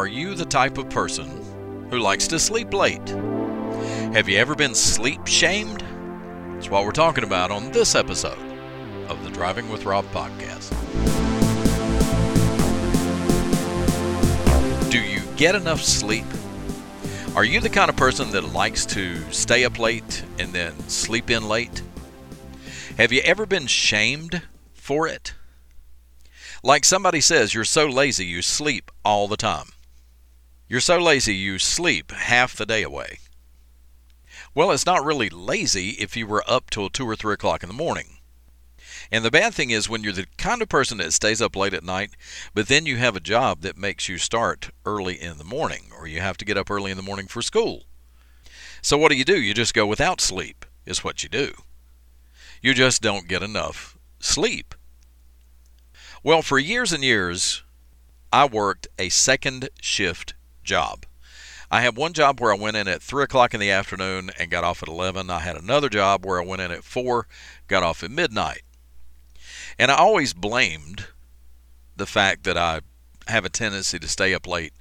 are you the type of person who likes to sleep late? Have you ever been sleep shamed? That's what we're talking about on this episode of the Driving with Rob podcast. Do you get enough sleep? Are you the kind of person that likes to stay up late and then sleep in late? Have you ever been shamed for it? Like somebody says, you're so lazy you sleep all the time. You're so lazy you sleep half the day away. Well, it's not really lazy if you were up till 2 or 3 o'clock in the morning. And the bad thing is when you're the kind of person that stays up late at night, but then you have a job that makes you start early in the morning, or you have to get up early in the morning for school. So what do you do? You just go without sleep, is what you do. You just don't get enough sleep. Well, for years and years, I worked a second shift job. I had one job where I went in at 3 o'clock in the afternoon and got off at 11. I had another job where I went in at 4, got off at midnight. And I always blamed the fact that I have a tendency to stay up late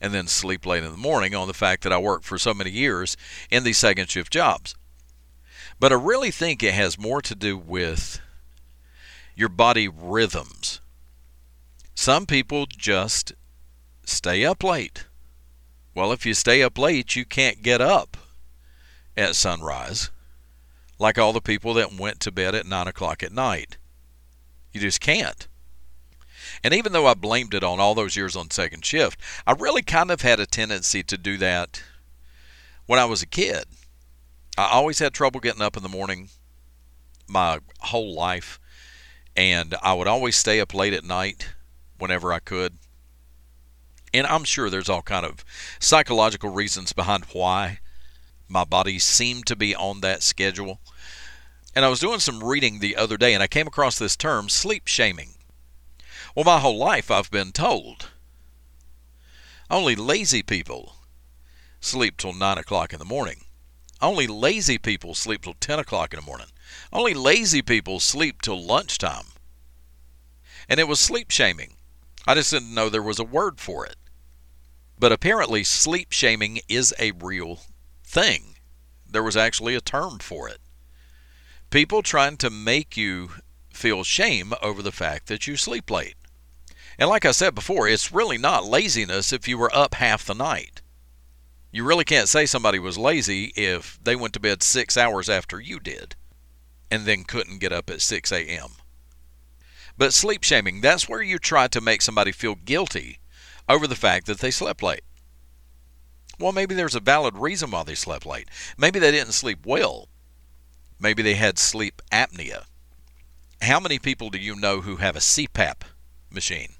and then sleep late in the morning on the fact that I worked for so many years in these second shift jobs. But I really think it has more to do with your body rhythms. Some people just stay up late. Well, if you stay up late, you can't get up at sunrise like all the people that went to bed at 9 o'clock at night. You just can't. And even though I blamed it on all those years on second shift, I really kind of had a tendency to do that when I was a kid. I always had trouble getting up in the morning my whole life, and I would always stay up late at night whenever I could. And I'm sure there's all kind of psychological reasons behind why my body seemed to be on that schedule. And I was doing some reading the other day and I came across this term sleep shaming. Well, my whole life I've been told only lazy people sleep till 9 o'clock in the morning. Only lazy people sleep till 10 o'clock in the morning. Only lazy people sleep till lunchtime. And it was sleep shaming. I just didn't know there was a word for it. But apparently, sleep shaming is a real thing. There was actually a term for it. People trying to make you feel shame over the fact that you sleep late. And like I said before, it's really not laziness if you were up half the night. You really can't say somebody was lazy if they went to bed six hours after you did and then couldn't get up at 6 a.m. But sleep shaming, that's where you try to make somebody feel guilty over the fact that they slept late. Well, maybe there's a valid reason why they slept late. Maybe they didn't sleep well. Maybe they had sleep apnea. How many people do you know who have a CPAP machine?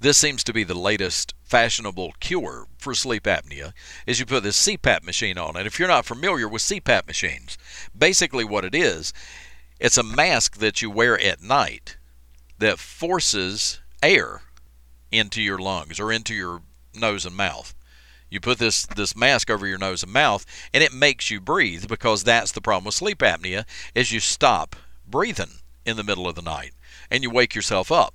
This seems to be the latest fashionable cure for sleep apnea is you put this CPAP machine on. And if you're not familiar with CPAP machines, basically what it is, it's a mask that you wear at night that forces air into your lungs or into your nose and mouth. You put this this mask over your nose and mouth and it makes you breathe because that's the problem with sleep apnea is you stop breathing in the middle of the night and you wake yourself up.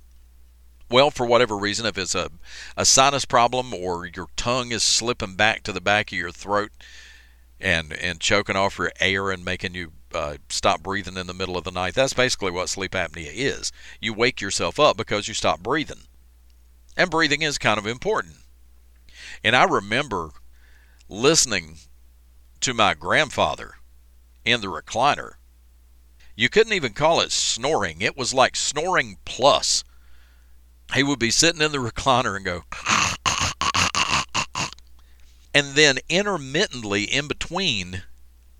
Well, for whatever reason, if it's a, a sinus problem or your tongue is slipping back to the back of your throat and and choking off your air and making you uh, stop breathing in the middle of the night. That's basically what sleep apnea is. You wake yourself up because you stop breathing. And breathing is kind of important. And I remember listening to my grandfather in the recliner. You couldn't even call it snoring, it was like snoring plus. He would be sitting in the recliner and go, and then intermittently in between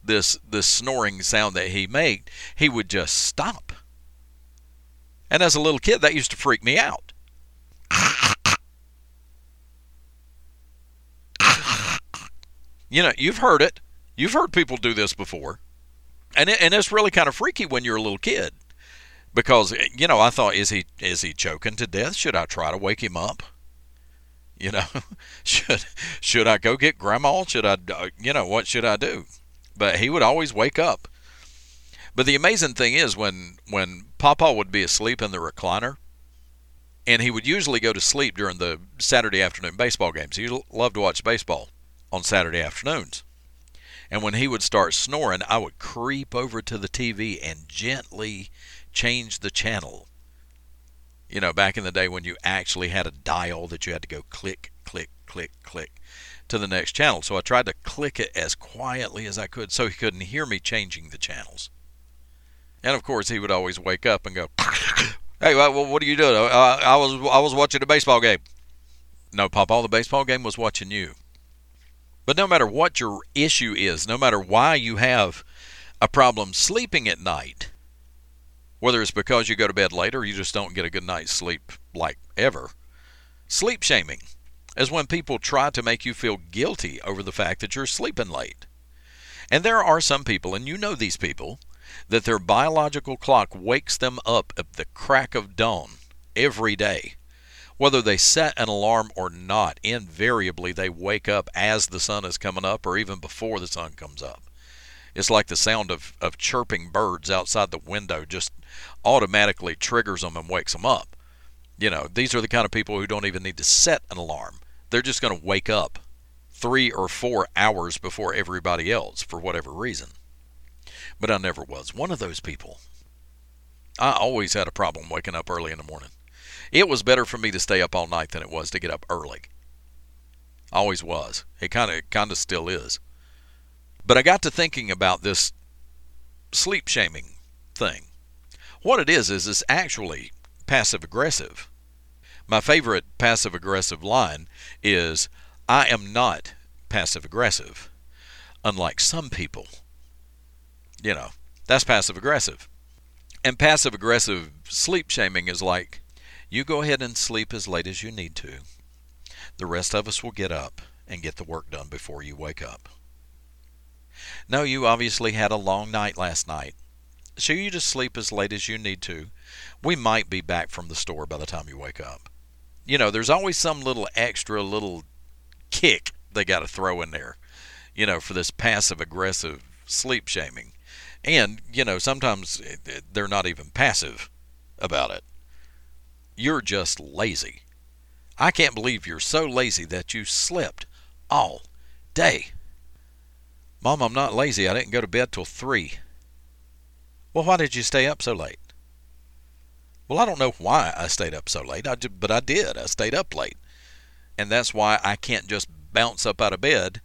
this this snoring sound that he made, he would just stop. And as a little kid, that used to freak me out. You know, you've heard it. You've heard people do this before. And it, and it's really kind of freaky when you're a little kid. Because you know, I thought is he is he choking to death? Should I try to wake him up? You know, should should I go get grandma? Should I uh, you know, what should I do? but he would always wake up. But the amazing thing is when when Papa would be asleep in the recliner, And he would usually go to sleep during the Saturday afternoon baseball games. He loved to watch baseball on Saturday afternoons. And when he would start snoring, I would creep over to the TV and gently change the channel. You know, back in the day when you actually had a dial that you had to go click, click, click, click to the next channel. So I tried to click it as quietly as I could so he couldn't hear me changing the channels. And of course, he would always wake up and go, "Hey, what are you doing? I, I was I was watching a baseball game." No, Papa, the baseball game was watching you. But no matter what your issue is, no matter why you have a problem sleeping at night, whether it's because you go to bed late or you just don't get a good night's sleep like ever, sleep shaming is when people try to make you feel guilty over the fact that you're sleeping late. And there are some people, and you know these people, that their biological clock wakes them up at the crack of dawn every day. Whether they set an alarm or not, invariably they wake up as the sun is coming up or even before the sun comes up. It's like the sound of, of chirping birds outside the window just automatically triggers them and wakes them up. You know, these are the kind of people who don't even need to set an alarm. They're just going to wake up three or four hours before everybody else for whatever reason. But I never was one of those people. I always had a problem waking up early in the morning. It was better for me to stay up all night than it was to get up early. Always was. It kind of kind of still is. But I got to thinking about this sleep shaming thing. What it is is it's actually passive aggressive. My favorite passive aggressive line is I am not passive aggressive, unlike some people. You know, that's passive aggressive. And passive aggressive sleep shaming is like you go ahead and sleep as late as you need to. The rest of us will get up and get the work done before you wake up. No, you obviously had a long night last night, so you just sleep as late as you need to. We might be back from the store by the time you wake up. You know, there's always some little extra little kick they got to throw in there, you know, for this passive aggressive sleep shaming. And, you know, sometimes eh, they're not even passive about it. You're just lazy. I can't believe you're so lazy that you slept all day. Mom, I'm not lazy. I didn't go to bed till 3. Well, why did you stay up so late? Well, I don't know why I stayed up so late, I did, but I did. I stayed up late. And that's why I can't just bounce up out of bed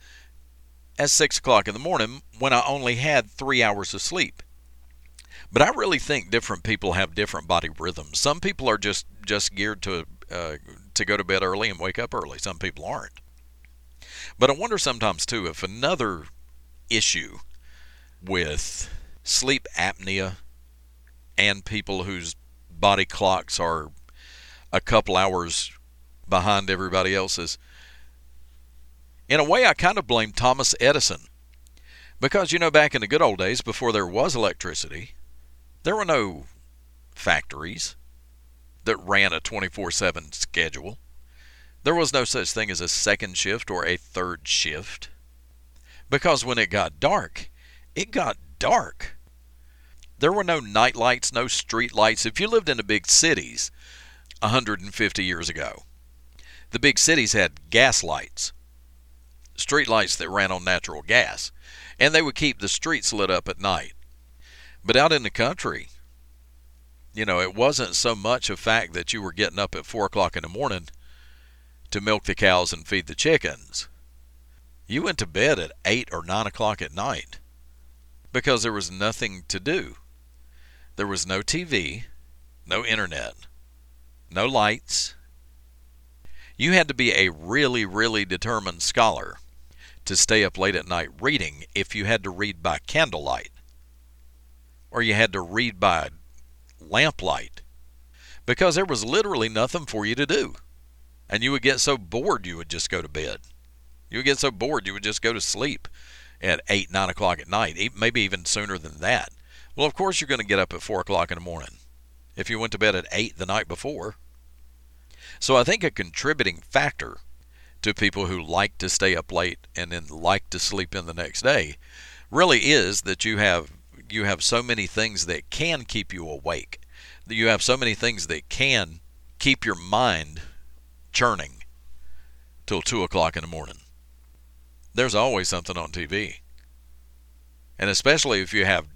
at 6 o'clock in the morning when I only had three hours of sleep. But I really think different people have different body rhythms. Some people are just just geared to uh, to go to bed early and wake up early. Some people aren't. But I wonder sometimes too if another issue with sleep apnea and people whose body clocks are a couple hours behind everybody else's. In a way, I kind of blame Thomas Edison. Because, you know, back in the good old days, before there was electricity, there were no factories that ran a 24 7 schedule. There was no such thing as a second shift or a third shift. Because when it got dark, it got dark. There were no night lights, no street lights. If you lived in the big cities 150 years ago, the big cities had gas lights, street lights that ran on natural gas, and they would keep the streets lit up at night. But out in the country, you know, it wasn't so much a fact that you were getting up at four o'clock in the morning to milk the cows and feed the chickens. You went to bed at eight or nine o'clock at night because there was nothing to do. There was no TV, no internet, no lights. You had to be a really, really determined scholar to stay up late at night reading if you had to read by candlelight or you had to read by lamplight because there was literally nothing for you to do. And you would get so bored you would just go to bed. You would get so bored you would just go to sleep at 8, 9 o'clock at night, maybe even sooner than that. Well, of course, you're going to get up at 4 o'clock in the morning if you went to bed at 8 the night before. So I think a contributing factor to people who like to stay up late and then like to sleep in the next day really is that you have you have so many things that can keep you awake. You have so many things that can keep your mind churning till 2 o'clock in the morning. There's always something on TV. And especially if you have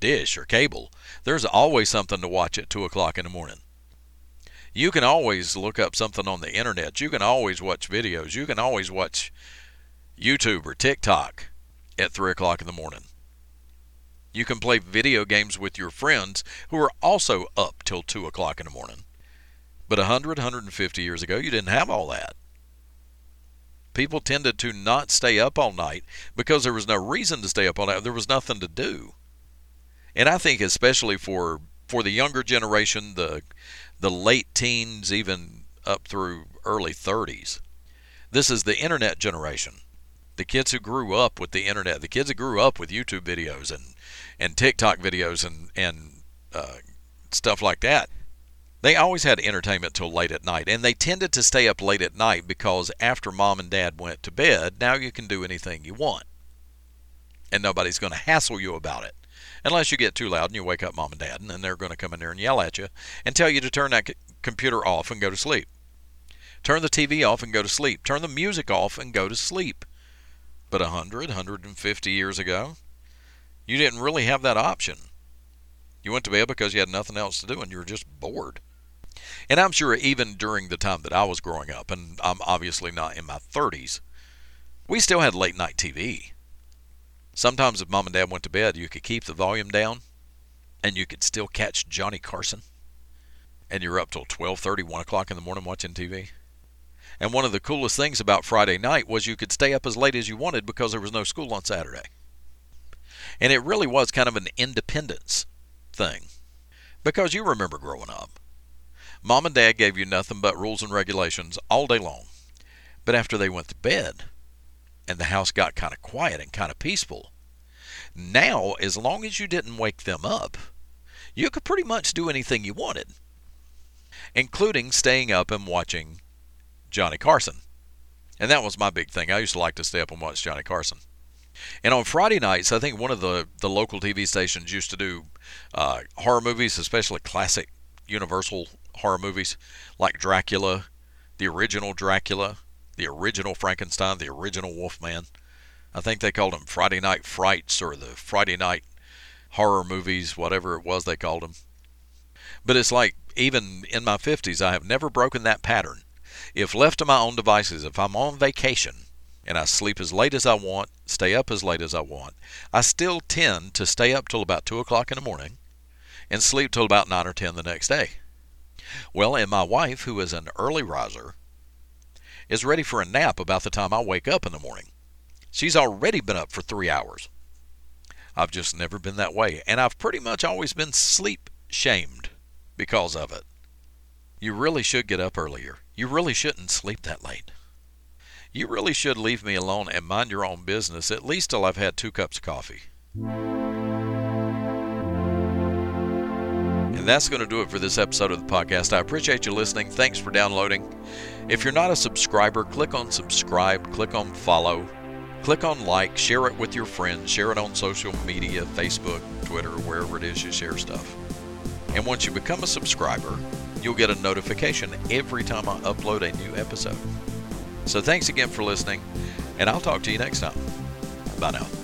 dish or cable, there's always something to watch at 2 o'clock in the morning. You can always look up something on the internet. You can always watch videos. You can always watch YouTube or TikTok at 3 o'clock in the morning. You can play video games with your friends who are also up till 2 o'clock in the morning. But 100, 150 years ago, you didn't have all that. People tended to not stay up all night because there was no reason to stay up all night. There was nothing to do. And I think especially for for the younger generation, the the late teens, even up through early 30s, this is the internet generation. The kids who grew up with the internet, the kids who grew up with YouTube videos and and TikTok videos and and uh, stuff like that. They always had entertainment till late at night, and they tended to stay up late at night because after mom and dad went to bed, now you can do anything you want. And nobody's going to hassle you about it. Unless you get too loud and you wake up mom and dad, and then they're going to come in there and yell at you and tell you to turn that c- computer off and go to sleep. Turn the TV off and go to sleep. Turn the music off and go to sleep. But 100, 150 years ago, you didn't really have that option. You went to bed because you had nothing else to do and you were just bored. And I'm sure even during the time that I was growing up, and I'm obviously not in my 30s, we still had late night TV. Sometimes if mom and dad went to bed, you could keep the volume down and you could still catch Johnny Carson. And you're up till 12:30, 1 o'clock in the morning watching TV. And one of the coolest things about Friday night was you could stay up as late as you wanted because there was no school on Saturday. And it really was kind of an independence thing. Because you remember growing up. Mom and Dad gave you nothing but rules and regulations all day long. But after they went to bed and the house got kind of quiet and kind of peaceful, now, as long as you didn't wake them up, you could pretty much do anything you wanted, including staying up and watching Johnny Carson. And that was my big thing. I used to like to stay up and watch Johnny Carson. And on Friday nights, I think one of the, the local TV stations used to do uh, horror movies, especially classic Universal horror movies like Dracula, the original Dracula, the original Frankenstein, the original Wolfman. I think they called them Friday Night Frights or the Friday Night horror movies, whatever it was they called them. But it's like even in my 50s, I have never broken that pattern. If left to my own devices, if I'm on vacation and I sleep as late as I want, stay up as late as I want, I still tend to stay up till about 2 o'clock in the morning and sleep till about 9 or 10 the next day. Well, and my wife, who is an early riser, is ready for a nap about the time I wake up in the morning. She's already been up for three hours. I've just never been that way, and I've pretty much always been sleep shamed because of it. You really should get up earlier. You really shouldn't sleep that late. You really should leave me alone and mind your own business at least till I've had two cups of coffee. And that's going to do it for this episode of the podcast. I appreciate you listening. Thanks for downloading. If you're not a subscriber, click on subscribe, click on follow, click on like, share it with your friends, share it on social media, Facebook, Twitter, wherever it is you share stuff. And once you become a subscriber, you'll get a notification every time I upload a new episode. So thanks again for listening, and I'll talk to you next time. Bye now.